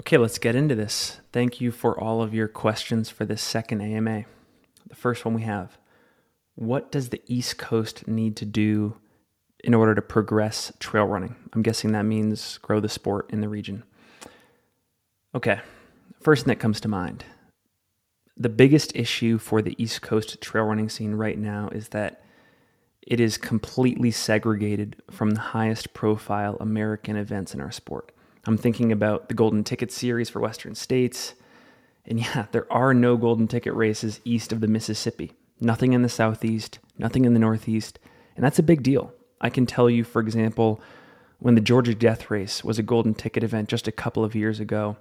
Okay, let's get into this. Thank you for all of your questions for this second AMA. The first one we have What does the East Coast need to do in order to progress trail running? I'm guessing that means grow the sport in the region. Okay, first thing that comes to mind the biggest issue for the East Coast trail running scene right now is that it is completely segregated from the highest profile American events in our sport. I'm thinking about the Golden Ticket Series for Western states. And yeah, there are no Golden Ticket races east of the Mississippi. Nothing in the Southeast, nothing in the Northeast. And that's a big deal. I can tell you, for example, when the Georgia Death Race was a Golden Ticket event just a couple of years ago,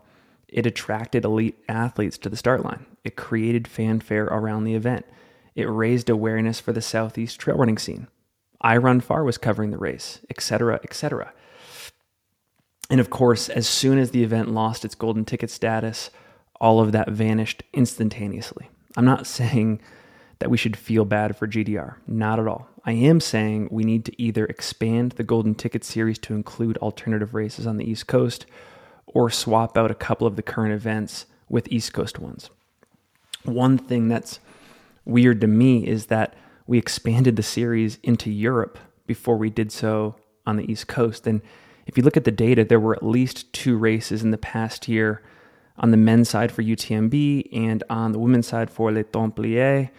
it attracted elite athletes to the start line. It created fanfare around the event. It raised awareness for the Southeast trail running scene. iRunFar was covering the race, etc., etc. And of course, as soon as the event lost its golden ticket status, all of that vanished instantaneously. I'm not saying that we should feel bad for GDR, not at all. I am saying we need to either expand the golden ticket series to include alternative races on the East Coast or swap out a couple of the current events with East Coast ones. One thing that's weird to me is that we expanded the series into Europe before we did so on the East Coast. And if you look at the data, there were at least two races in the past year on the men's side for UTMB and on the women's side for Les Templiers,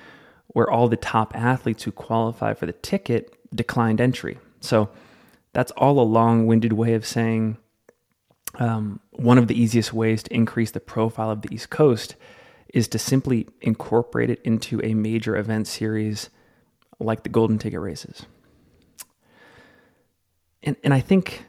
where all the top athletes who qualify for the ticket declined entry. So that's all a long winded way of saying um, one of the easiest ways to increase the profile of the East Coast is to simply incorporate it into a major event series like the Golden Ticket races. And, and I think,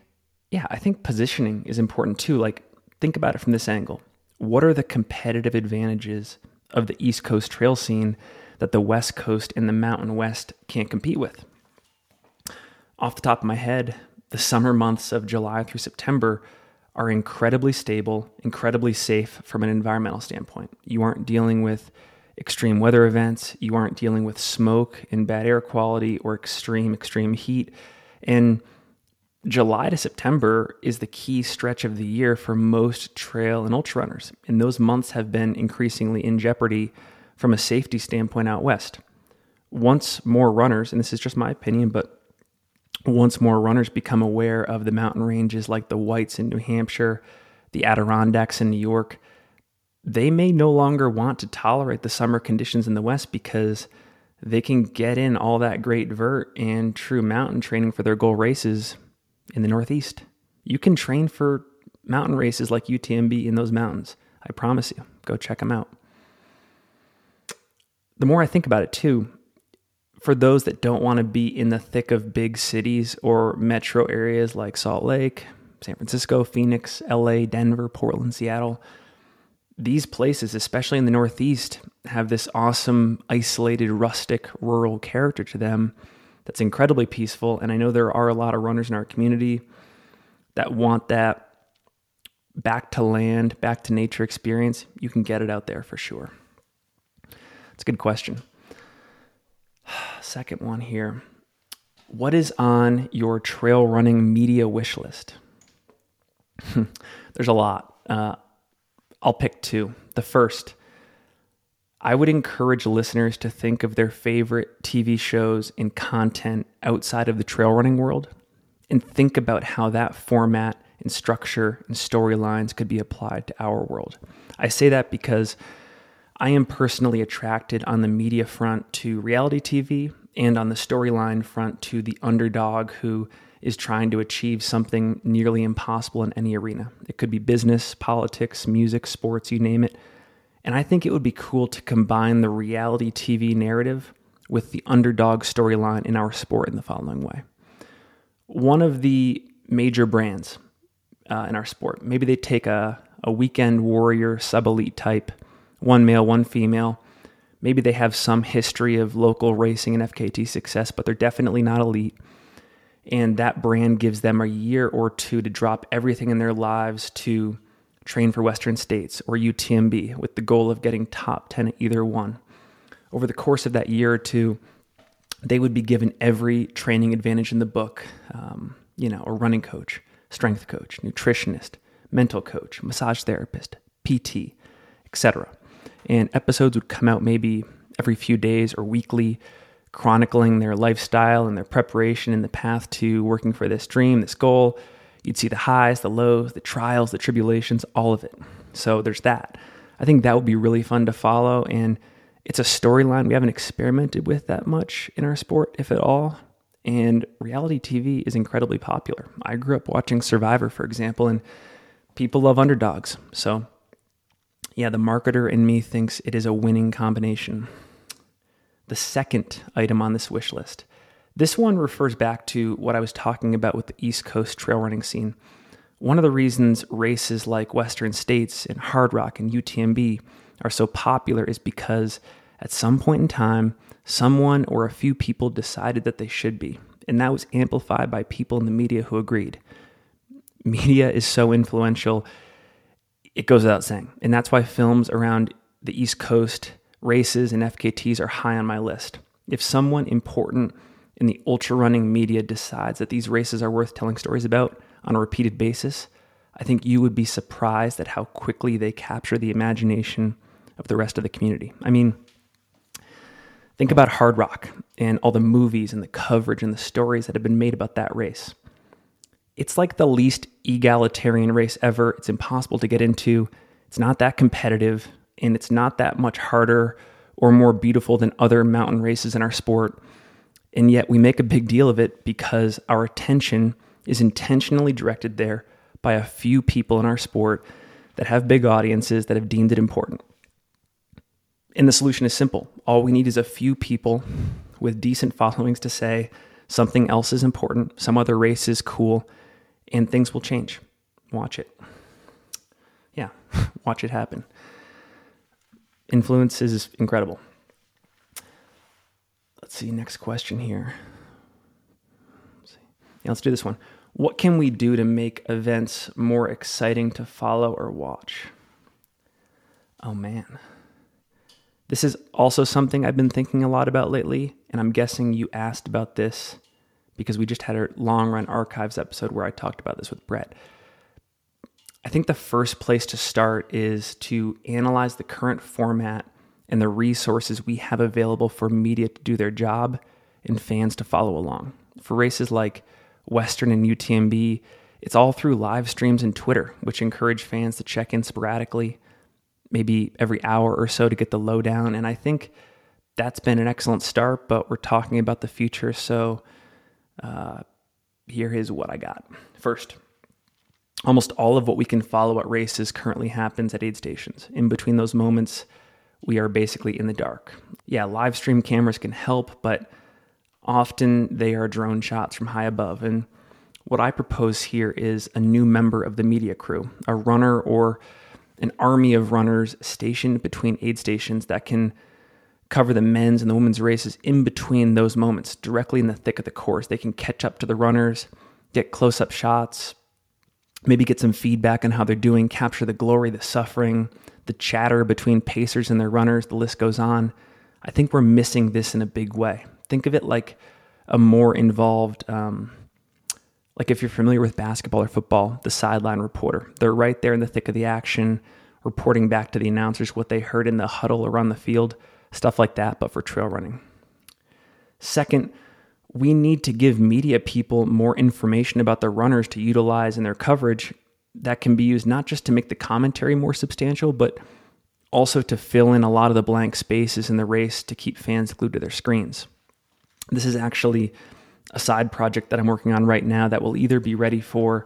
yeah, I think positioning is important too. Like, think about it from this angle. What are the competitive advantages of the East Coast trail scene that the West Coast and the Mountain West can't compete with? Off the top of my head, the summer months of July through September are incredibly stable, incredibly safe from an environmental standpoint. You aren't dealing with extreme weather events, you aren't dealing with smoke and bad air quality or extreme, extreme heat. And July to September is the key stretch of the year for most trail and ultra runners. And those months have been increasingly in jeopardy from a safety standpoint out west. Once more runners, and this is just my opinion, but once more runners become aware of the mountain ranges like the Whites in New Hampshire, the Adirondacks in New York, they may no longer want to tolerate the summer conditions in the West because they can get in all that great vert and true mountain training for their goal races in the Northeast. You can train for mountain races like UTMB in those mountains. I promise you. Go check them out. The more I think about it, too, for those that don't want to be in the thick of big cities or metro areas like Salt Lake, San Francisco, Phoenix, LA, Denver, Portland, Seattle, these places, especially in the Northeast, have this awesome, isolated, rustic, rural character to them that's incredibly peaceful. And I know there are a lot of runners in our community that want that back to land, back to nature experience. You can get it out there for sure. It's a good question. Second one here. What is on your trail running media wish list? There's a lot. Uh, I'll pick two. The first, I would encourage listeners to think of their favorite TV shows and content outside of the trail running world and think about how that format and structure and storylines could be applied to our world. I say that because I am personally attracted on the media front to reality TV and on the storyline front to the underdog who is trying to achieve something nearly impossible in any arena. It could be business, politics, music, sports, you name it. And I think it would be cool to combine the reality TV narrative with the underdog storyline in our sport in the following way. One of the major brands uh, in our sport, maybe they take a, a weekend warrior sub elite type one male, one female. Maybe they have some history of local racing and FKT success, but they're definitely not elite. And that brand gives them a year or two to drop everything in their lives to train for Western States or UTMB with the goal of getting top 10 at either one. Over the course of that year or two, they would be given every training advantage in the book, um, you know, a running coach, strength coach, nutritionist, mental coach, massage therapist, PT, etc. And episodes would come out maybe every few days or weekly, chronicling their lifestyle and their preparation in the path to working for this dream, this goal. You'd see the highs, the lows, the trials, the tribulations, all of it. So there's that. I think that would be really fun to follow. And it's a storyline we haven't experimented with that much in our sport, if at all. And reality TV is incredibly popular. I grew up watching Survivor, for example, and people love underdogs. So, yeah, the marketer in me thinks it is a winning combination. The second item on this wish list. This one refers back to what I was talking about with the East Coast trail running scene. One of the reasons races like Western States and Hardrock and UTMB are so popular is because at some point in time, someone or a few people decided that they should be. And that was amplified by people in the media who agreed. Media is so influential, it goes without saying. And that's why films around the East Coast races and FKTs are high on my list. If someone important in the ultra running media decides that these races are worth telling stories about on a repeated basis, I think you would be surprised at how quickly they capture the imagination of the rest of the community. I mean, think about Hardrock and all the movies and the coverage and the stories that have been made about that race. It's like the least egalitarian race ever. It's impossible to get into. It's not that competitive, and it's not that much harder or more beautiful than other mountain races in our sport. And yet we make a big deal of it because our attention is intentionally directed there by a few people in our sport that have big audiences that have deemed it important. And the solution is simple. All we need is a few people with decent followings to say something else is important, some other race is cool, and things will change. Watch it. Yeah, watch it happen. Influence is incredible. Let's see, next question here. Let's, yeah, let's do this one. What can we do to make events more exciting to follow or watch? Oh man. This is also something I've been thinking a lot about lately, and I'm guessing you asked about this because we just had a long run archives episode where I talked about this with Brett. I think the first place to start is to analyze the current format and the resources we have available for media to do their job and fans to follow along. For races like Western and UTMB, it's all through live streams and Twitter, which encourage fans to check in sporadically maybe every hour or so to get the lowdown. And I think that's been an excellent start, but we're talking about the future. So uh, here is what I got. First, almost all of what we can follow at races currently happens at aid stations. In between those moments, we are basically in the dark. Yeah, live stream cameras can help, but often they are drone shots from high above. And what I propose here is a new member of the media crew, a runner or an army of runners stationed between aid stations that can cover the men's and the women's races in between those moments, directly in the thick of the course. They can catch up to the runners, get close up shots, maybe get some feedback on how they're doing, capture the glory, the suffering, the chatter between pacers and their runners. The list goes on. I think we're missing this in a big way. Think of it like a more involved um, like if you're familiar with basketball or football, the sideline reporter. They're right there in the thick of the action, reporting back to the announcers what they heard in the huddle around the field, stuff like that, but for trail running. Second, we need to give media people more information about the runners to utilize in their coverage that can be used not just to make the commentary more substantial, but also to fill in a lot of the blank spaces in the race to keep fans glued to their screens. This is actually a side project that I'm working on right now that will either be ready for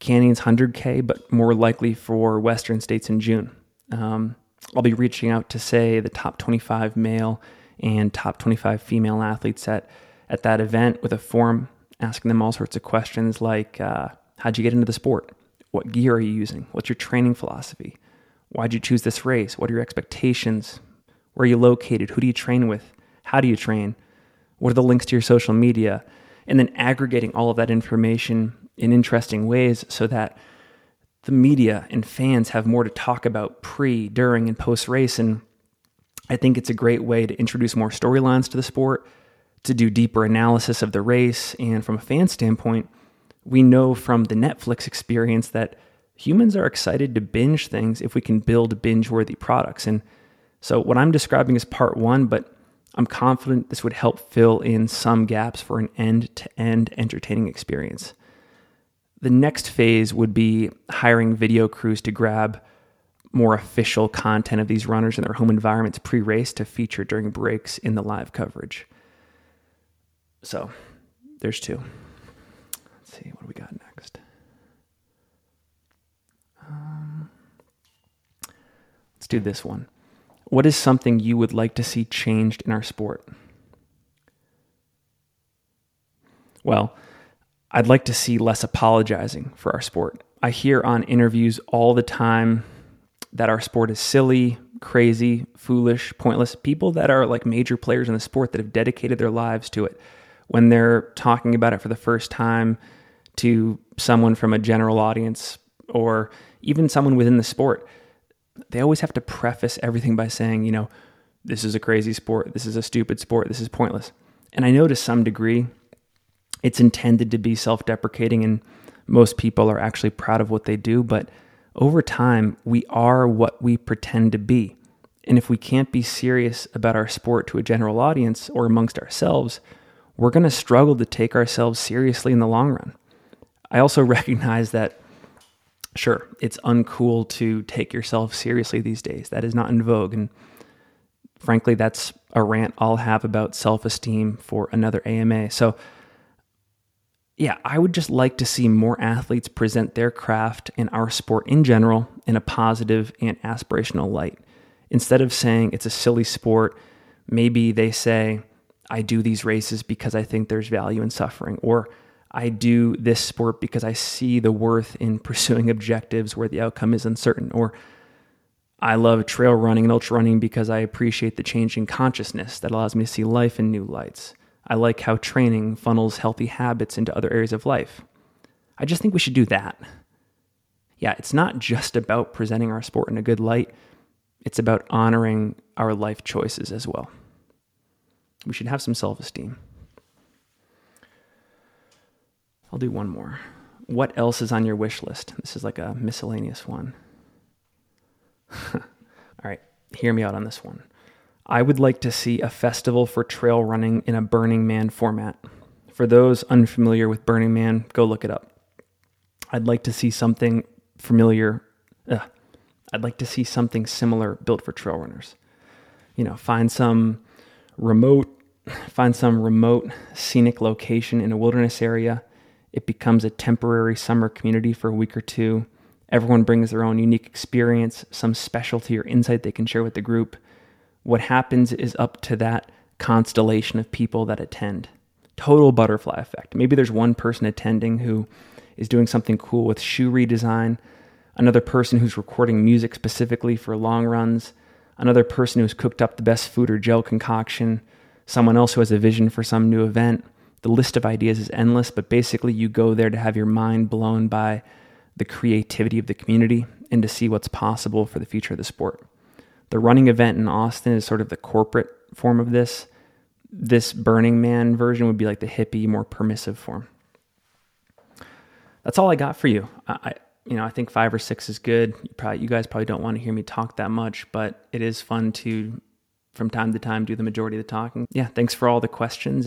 Canyon's 100K, but more likely for Western States in June. Um, I'll be reaching out to, say, the top 25 male and top 25 female athletes at, at that event with a form asking them all sorts of questions like uh, How'd you get into the sport? What gear are you using? What's your training philosophy? Why'd you choose this race? What are your expectations? Where are you located? Who do you train with? How do you train? What are the links to your social media? And then aggregating all of that information in interesting ways so that the media and fans have more to talk about pre, during, and post race. And I think it's a great way to introduce more storylines to the sport, to do deeper analysis of the race. And from a fan standpoint, we know from the Netflix experience that Humans are excited to binge things if we can build binge worthy products. And so, what I'm describing is part one, but I'm confident this would help fill in some gaps for an end to end entertaining experience. The next phase would be hiring video crews to grab more official content of these runners in their home environments pre race to feature during breaks in the live coverage. So there's two. Let's see, what do we got next? Um, let's do this one. What is something you would like to see changed in our sport? Well, I'd like to see less apologizing for our sport. I hear on interviews all the time that our sport is silly, crazy, foolish, pointless. People that are like major players in the sport that have dedicated their lives to it, when they're talking about it for the first time to someone from a general audience or even someone within the sport, they always have to preface everything by saying, you know, this is a crazy sport, this is a stupid sport, this is pointless. And I know to some degree it's intended to be self deprecating and most people are actually proud of what they do, but over time, we are what we pretend to be. And if we can't be serious about our sport to a general audience or amongst ourselves, we're going to struggle to take ourselves seriously in the long run. I also recognize that, sure, it's uncool to take yourself seriously these days. That is not in vogue. And frankly, that's a rant I'll have about self esteem for another AMA. So, yeah, I would just like to see more athletes present their craft and our sport in general in a positive and aspirational light. Instead of saying it's a silly sport, maybe they say, I do these races because I think there's value in suffering, or I do this sport because I see the worth in pursuing objectives where the outcome is uncertain, or I love trail running and ultra running because I appreciate the changing consciousness that allows me to see life in new lights. I like how training funnels healthy habits into other areas of life. I just think we should do that. Yeah, it's not just about presenting our sport in a good light, it's about honoring our life choices as well. We should have some self esteem. I'll do one more. What else is on your wish list? This is like a miscellaneous one. All right, hear me out on this one. I would like to see a festival for trail running in a Burning Man format. For those unfamiliar with Burning Man, go look it up. I'd like to see something familiar. Ugh, I'd like to see something similar built for trail runners. You know, find some remote, find some remote scenic location in a wilderness area. It becomes a temporary summer community for a week or two. Everyone brings their own unique experience, some specialty or insight they can share with the group what happens is up to that constellation of people that attend. Total butterfly effect. Maybe there's one person attending who is doing something cool with shoe redesign, another person who's recording music specifically for long runs, another person who's cooked up the best food or gel concoction, someone else who has a vision for some new event. The list of ideas is endless, but basically, you go there to have your mind blown by the creativity of the community and to see what's possible for the future of the sport. The running event in Austin is sort of the corporate form of this. This Burning Man version would be like the hippie, more permissive form. That's all I got for you. I, you know, I think five or six is good. You probably, you guys probably don't want to hear me talk that much, but it is fun to, from time to time, do the majority of the talking. Yeah, thanks for all the questions.